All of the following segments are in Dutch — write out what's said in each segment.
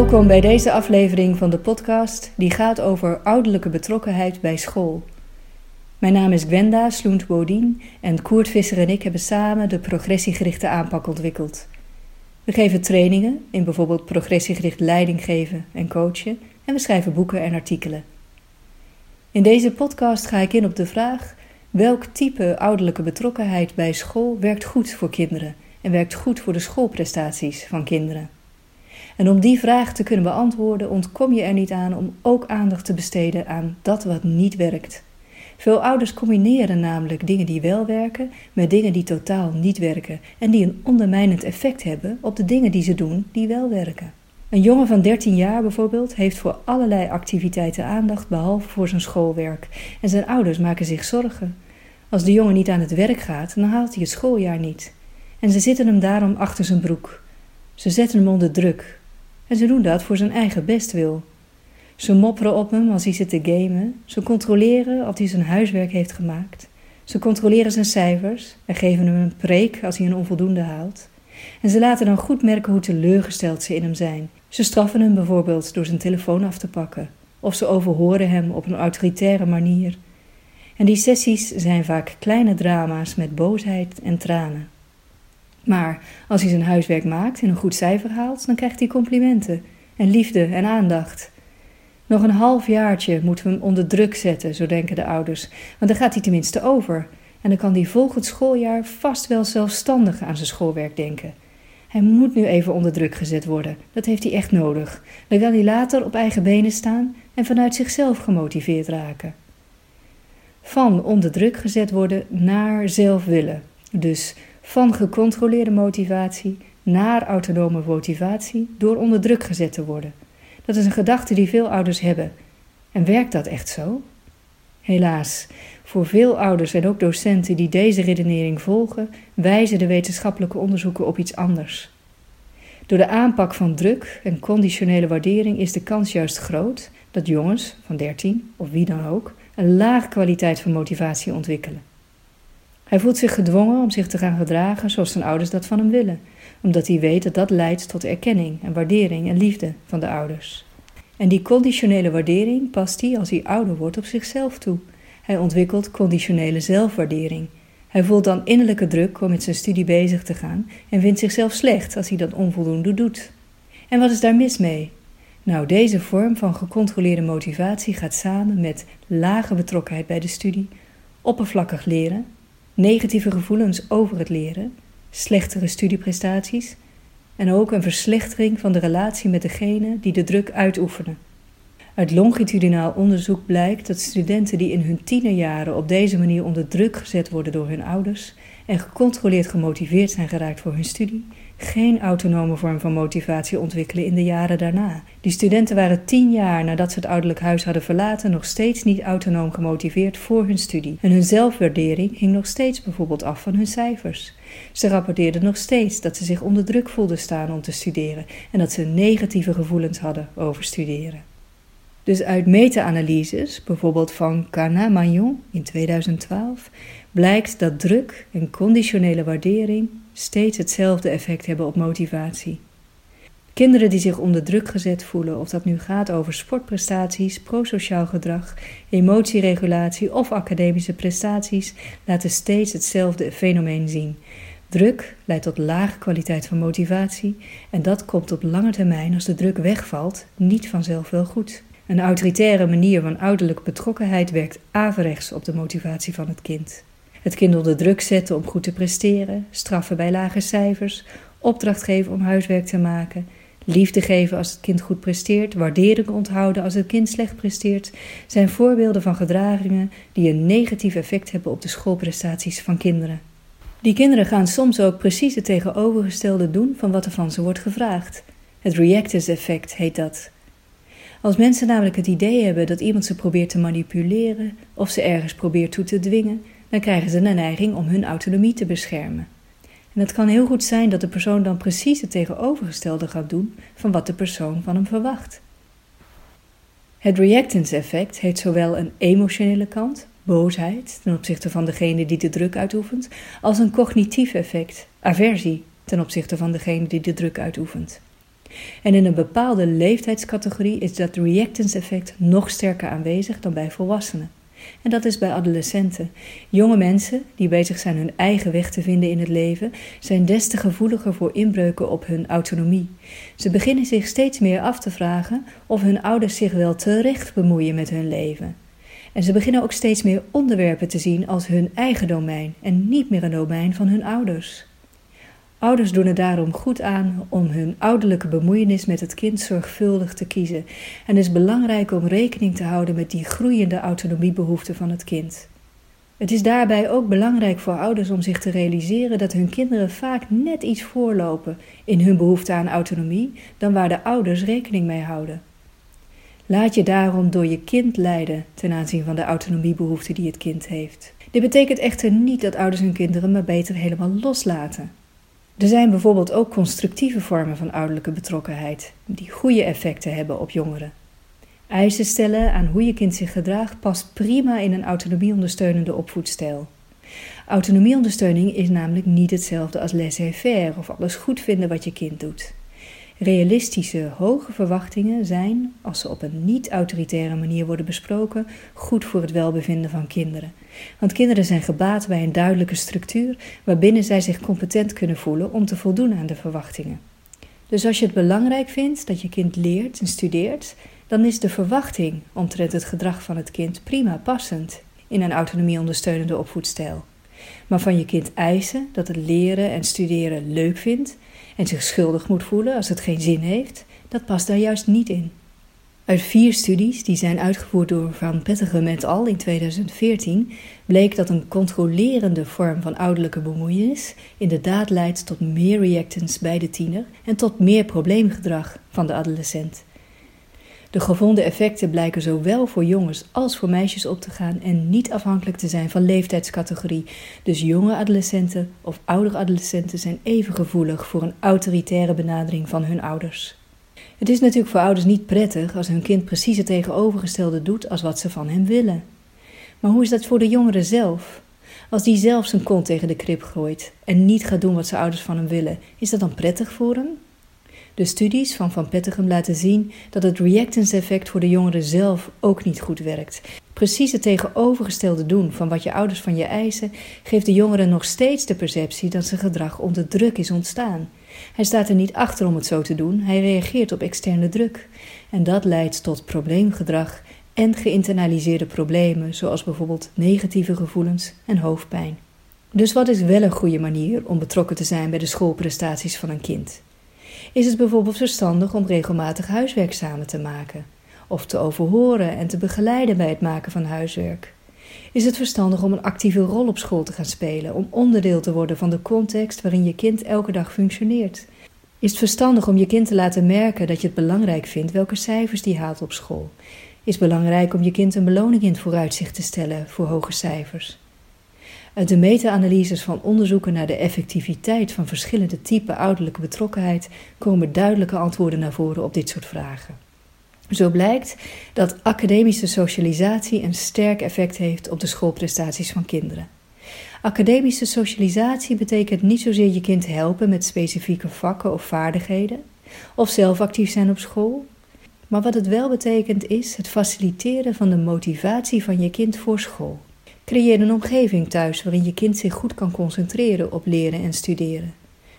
Welkom bij deze aflevering van de podcast die gaat over ouderlijke betrokkenheid bij school. Mijn naam is Gwenda Sloent-Bodien en Koert Visser en ik hebben samen de progressiegerichte aanpak ontwikkeld. We geven trainingen in bijvoorbeeld progressiegericht leiding geven en coachen en we schrijven boeken en artikelen. In deze podcast ga ik in op de vraag welk type ouderlijke betrokkenheid bij school werkt goed voor kinderen en werkt goed voor de schoolprestaties van kinderen. En om die vraag te kunnen beantwoorden, ontkom je er niet aan om ook aandacht te besteden aan dat wat niet werkt. Veel ouders combineren namelijk dingen die wel werken met dingen die totaal niet werken en die een ondermijnend effect hebben op de dingen die ze doen die wel werken. Een jongen van 13 jaar bijvoorbeeld heeft voor allerlei activiteiten aandacht behalve voor zijn schoolwerk en zijn ouders maken zich zorgen. Als de jongen niet aan het werk gaat, dan haalt hij het schooljaar niet. En ze zitten hem daarom achter zijn broek. Ze zetten hem onder druk, en ze doen dat voor zijn eigen bestwil. Ze mopperen op hem als hij zit te gamen. Ze controleren of hij zijn huiswerk heeft gemaakt. Ze controleren zijn cijfers en geven hem een preek als hij een onvoldoende haalt. En ze laten dan goed merken hoe teleurgesteld ze in hem zijn. Ze straffen hem bijvoorbeeld door zijn telefoon af te pakken. Of ze overhoren hem op een autoritaire manier. En die sessies zijn vaak kleine drama's met boosheid en tranen. Maar als hij zijn huiswerk maakt en een goed cijfer haalt, dan krijgt hij complimenten en liefde en aandacht. Nog een half jaartje moeten we hem onder druk zetten, zo denken de ouders, want dan gaat hij tenminste over. En dan kan hij volgend schooljaar vast wel zelfstandig aan zijn schoolwerk denken. Hij moet nu even onder druk gezet worden, dat heeft hij echt nodig. Dan kan hij later op eigen benen staan en vanuit zichzelf gemotiveerd raken. Van onder druk gezet worden naar zelf willen. Dus van gecontroleerde motivatie naar autonome motivatie door onder druk gezet te worden. Dat is een gedachte die veel ouders hebben. En werkt dat echt zo? Helaas, voor veel ouders en ook docenten die deze redenering volgen, wijzen de wetenschappelijke onderzoeken op iets anders. Door de aanpak van druk en conditionele waardering is de kans juist groot dat jongens van 13 of wie dan ook een laag kwaliteit van motivatie ontwikkelen. Hij voelt zich gedwongen om zich te gaan gedragen zoals zijn ouders dat van hem willen, omdat hij weet dat dat leidt tot erkenning en waardering en liefde van de ouders. En die conditionele waardering past hij als hij ouder wordt op zichzelf toe. Hij ontwikkelt conditionele zelfwaardering. Hij voelt dan innerlijke druk om met zijn studie bezig te gaan en vindt zichzelf slecht als hij dat onvoldoende doet. En wat is daar mis mee? Nou, deze vorm van gecontroleerde motivatie gaat samen met lage betrokkenheid bij de studie, oppervlakkig leren, negatieve gevoelens over het leren, slechtere studieprestaties en ook een verslechtering van de relatie met degene die de druk uitoefenen. Uit longitudinaal onderzoek blijkt dat studenten die in hun tienerjaren op deze manier onder druk gezet worden door hun ouders en gecontroleerd gemotiveerd zijn geraakt voor hun studie, geen autonome vorm van motivatie ontwikkelen in de jaren daarna. Die studenten waren tien jaar nadat ze het ouderlijk huis hadden verlaten nog steeds niet autonoom gemotiveerd voor hun studie. En hun zelfwaardering hing nog steeds bijvoorbeeld af van hun cijfers. Ze rapporteerden nog steeds dat ze zich onder druk voelden staan om te studeren en dat ze negatieve gevoelens hadden over studeren. Dus uit meta-analyses, bijvoorbeeld van Cana Magnon in 2012, blijkt dat druk en conditionele waardering steeds hetzelfde effect hebben op motivatie. Kinderen die zich onder druk gezet voelen, of dat nu gaat over sportprestaties, prosociaal gedrag, emotieregulatie of academische prestaties, laten steeds hetzelfde fenomeen zien. Druk leidt tot lage kwaliteit van motivatie en dat komt op lange termijn, als de druk wegvalt, niet vanzelf wel goed. Een autoritaire manier van ouderlijke betrokkenheid werkt averechts op de motivatie van het kind. Het kind onder druk zetten om goed te presteren, straffen bij lage cijfers, opdracht geven om huiswerk te maken, liefde geven als het kind goed presteert, waardering onthouden als het kind slecht presteert, zijn voorbeelden van gedragingen die een negatief effect hebben op de schoolprestaties van kinderen. Die kinderen gaan soms ook precies het tegenovergestelde doen van wat er van ze wordt gevraagd. Het reactance effect heet dat. Als mensen namelijk het idee hebben dat iemand ze probeert te manipuleren of ze ergens probeert toe te dwingen, dan krijgen ze de neiging om hun autonomie te beschermen. En het kan heel goed zijn dat de persoon dan precies het tegenovergestelde gaat doen van wat de persoon van hem verwacht. Het reactance effect heeft zowel een emotionele kant, boosheid ten opzichte van degene die de druk uitoefent, als een cognitief effect, aversie ten opzichte van degene die de druk uitoefent. En in een bepaalde leeftijdscategorie is dat reactance effect nog sterker aanwezig dan bij volwassenen. En dat is bij adolescenten. Jonge mensen die bezig zijn hun eigen weg te vinden in het leven, zijn des te gevoeliger voor inbreuken op hun autonomie. Ze beginnen zich steeds meer af te vragen of hun ouders zich wel terecht bemoeien met hun leven. En ze beginnen ook steeds meer onderwerpen te zien als hun eigen domein en niet meer een domein van hun ouders. Ouders doen er daarom goed aan om hun ouderlijke bemoeienis met het kind zorgvuldig te kiezen. En is belangrijk om rekening te houden met die groeiende autonomiebehoeften van het kind. Het is daarbij ook belangrijk voor ouders om zich te realiseren dat hun kinderen vaak net iets voorlopen in hun behoefte aan autonomie dan waar de ouders rekening mee houden. Laat je daarom door je kind leiden ten aanzien van de autonomiebehoeften die het kind heeft. Dit betekent echter niet dat ouders hun kinderen maar beter helemaal loslaten. Er zijn bijvoorbeeld ook constructieve vormen van ouderlijke betrokkenheid, die goede effecten hebben op jongeren. Eisen stellen aan hoe je kind zich gedraagt past prima in een autonomieondersteunende opvoedstijl. Autonomieondersteuning is namelijk niet hetzelfde als laissez-faire of alles goed vinden wat je kind doet. Realistische, hoge verwachtingen zijn, als ze op een niet-autoritaire manier worden besproken, goed voor het welbevinden van kinderen. Want kinderen zijn gebaat bij een duidelijke structuur waarbinnen zij zich competent kunnen voelen om te voldoen aan de verwachtingen. Dus als je het belangrijk vindt dat je kind leert en studeert, dan is de verwachting omtrent het gedrag van het kind prima passend in een autonomie-ondersteunende opvoedstijl. Maar van je kind eisen dat het leren en studeren leuk vindt en zich schuldig moet voelen als het geen zin heeft, dat past daar juist niet in. Uit vier studies die zijn uitgevoerd door Van Pettigem et al. in 2014 bleek dat een controlerende vorm van ouderlijke bemoeienis inderdaad leidt tot meer reactance bij de tiener en tot meer probleemgedrag van de adolescent. De gevonden effecten blijken zowel voor jongens als voor meisjes op te gaan en niet afhankelijk te zijn van leeftijdscategorie. Dus jonge adolescenten of oudere adolescenten zijn even gevoelig voor een autoritaire benadering van hun ouders. Het is natuurlijk voor ouders niet prettig als hun kind precies het tegenovergestelde doet als wat ze van hem willen. Maar hoe is dat voor de jongere zelf? Als die zelf zijn kont tegen de krip gooit en niet gaat doen wat zijn ouders van hem willen, is dat dan prettig voor hem? De studies van Van Pettigem laten zien dat het reactance-effect voor de jongeren zelf ook niet goed werkt. Precies het tegenovergestelde doen van wat je ouders van je eisen, geeft de jongeren nog steeds de perceptie dat zijn gedrag onder druk is ontstaan. Hij staat er niet achter om het zo te doen, hij reageert op externe druk. En dat leidt tot probleemgedrag en geïnternaliseerde problemen, zoals bijvoorbeeld negatieve gevoelens en hoofdpijn. Dus wat is wel een goede manier om betrokken te zijn bij de schoolprestaties van een kind? Is het bijvoorbeeld verstandig om regelmatig huiswerk samen te maken, of te overhoren en te begeleiden bij het maken van huiswerk? Is het verstandig om een actieve rol op school te gaan spelen, om onderdeel te worden van de context waarin je kind elke dag functioneert? Is het verstandig om je kind te laten merken dat je het belangrijk vindt welke cijfers die haalt op school? Is het belangrijk om je kind een beloning in het vooruitzicht te stellen voor hoge cijfers? Uit de meta-analyses van onderzoeken naar de effectiviteit van verschillende typen ouderlijke betrokkenheid komen duidelijke antwoorden naar voren op dit soort vragen. Zo blijkt dat academische socialisatie een sterk effect heeft op de schoolprestaties van kinderen. Academische socialisatie betekent niet zozeer je kind helpen met specifieke vakken of vaardigheden, of zelf actief zijn op school. Maar wat het wel betekent is het faciliteren van de motivatie van je kind voor school. Creëer een omgeving thuis waarin je kind zich goed kan concentreren op leren en studeren.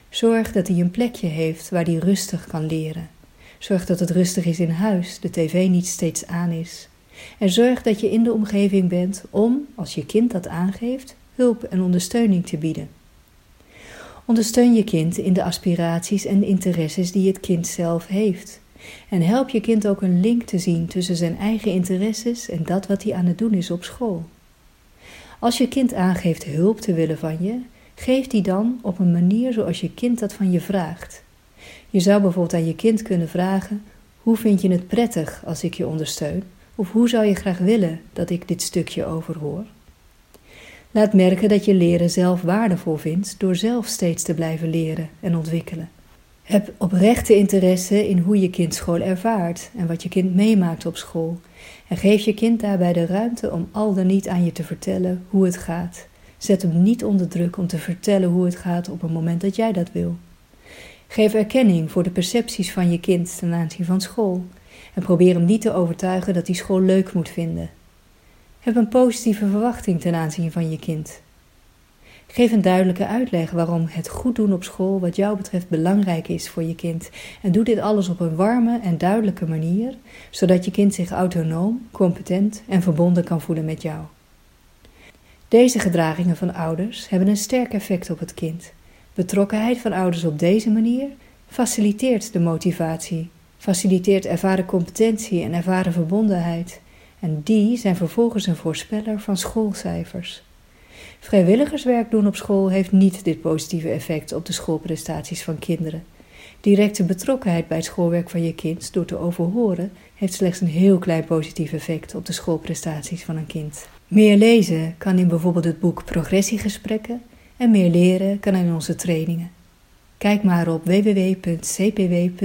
Zorg dat hij een plekje heeft waar hij rustig kan leren. Zorg dat het rustig is in huis, de tv niet steeds aan is. En zorg dat je in de omgeving bent om, als je kind dat aangeeft, hulp en ondersteuning te bieden. Ondersteun je kind in de aspiraties en interesses die het kind zelf heeft. En help je kind ook een link te zien tussen zijn eigen interesses en dat wat hij aan het doen is op school. Als je kind aangeeft hulp te willen van je, geef die dan op een manier zoals je kind dat van je vraagt. Je zou bijvoorbeeld aan je kind kunnen vragen: Hoe vind je het prettig als ik je ondersteun? Of hoe zou je graag willen dat ik dit stukje overhoor? Laat merken dat je leren zelf waardevol vindt door zelf steeds te blijven leren en ontwikkelen. Heb oprechte interesse in hoe je kind school ervaart en wat je kind meemaakt op school. En geef je kind daarbij de ruimte om al dan niet aan je te vertellen hoe het gaat. Zet hem niet onder druk om te vertellen hoe het gaat op het moment dat jij dat wil. Geef erkenning voor de percepties van je kind ten aanzien van school en probeer hem niet te overtuigen dat hij school leuk moet vinden. Heb een positieve verwachting ten aanzien van je kind. Geef een duidelijke uitleg waarom het goed doen op school wat jou betreft belangrijk is voor je kind. En doe dit alles op een warme en duidelijke manier, zodat je kind zich autonoom, competent en verbonden kan voelen met jou. Deze gedragingen van ouders hebben een sterk effect op het kind. Betrokkenheid van ouders op deze manier faciliteert de motivatie, faciliteert ervaren competentie en ervaren verbondenheid. En die zijn vervolgens een voorspeller van schoolcijfers. Vrijwilligerswerk doen op school heeft niet dit positieve effect op de schoolprestaties van kinderen. Directe betrokkenheid bij het schoolwerk van je kind door te overhoren heeft slechts een heel klein positief effect op de schoolprestaties van een kind. Meer lezen kan in bijvoorbeeld het boek Progressiegesprekken en meer leren kan in onze trainingen. Kijk maar op www.cpw.nu.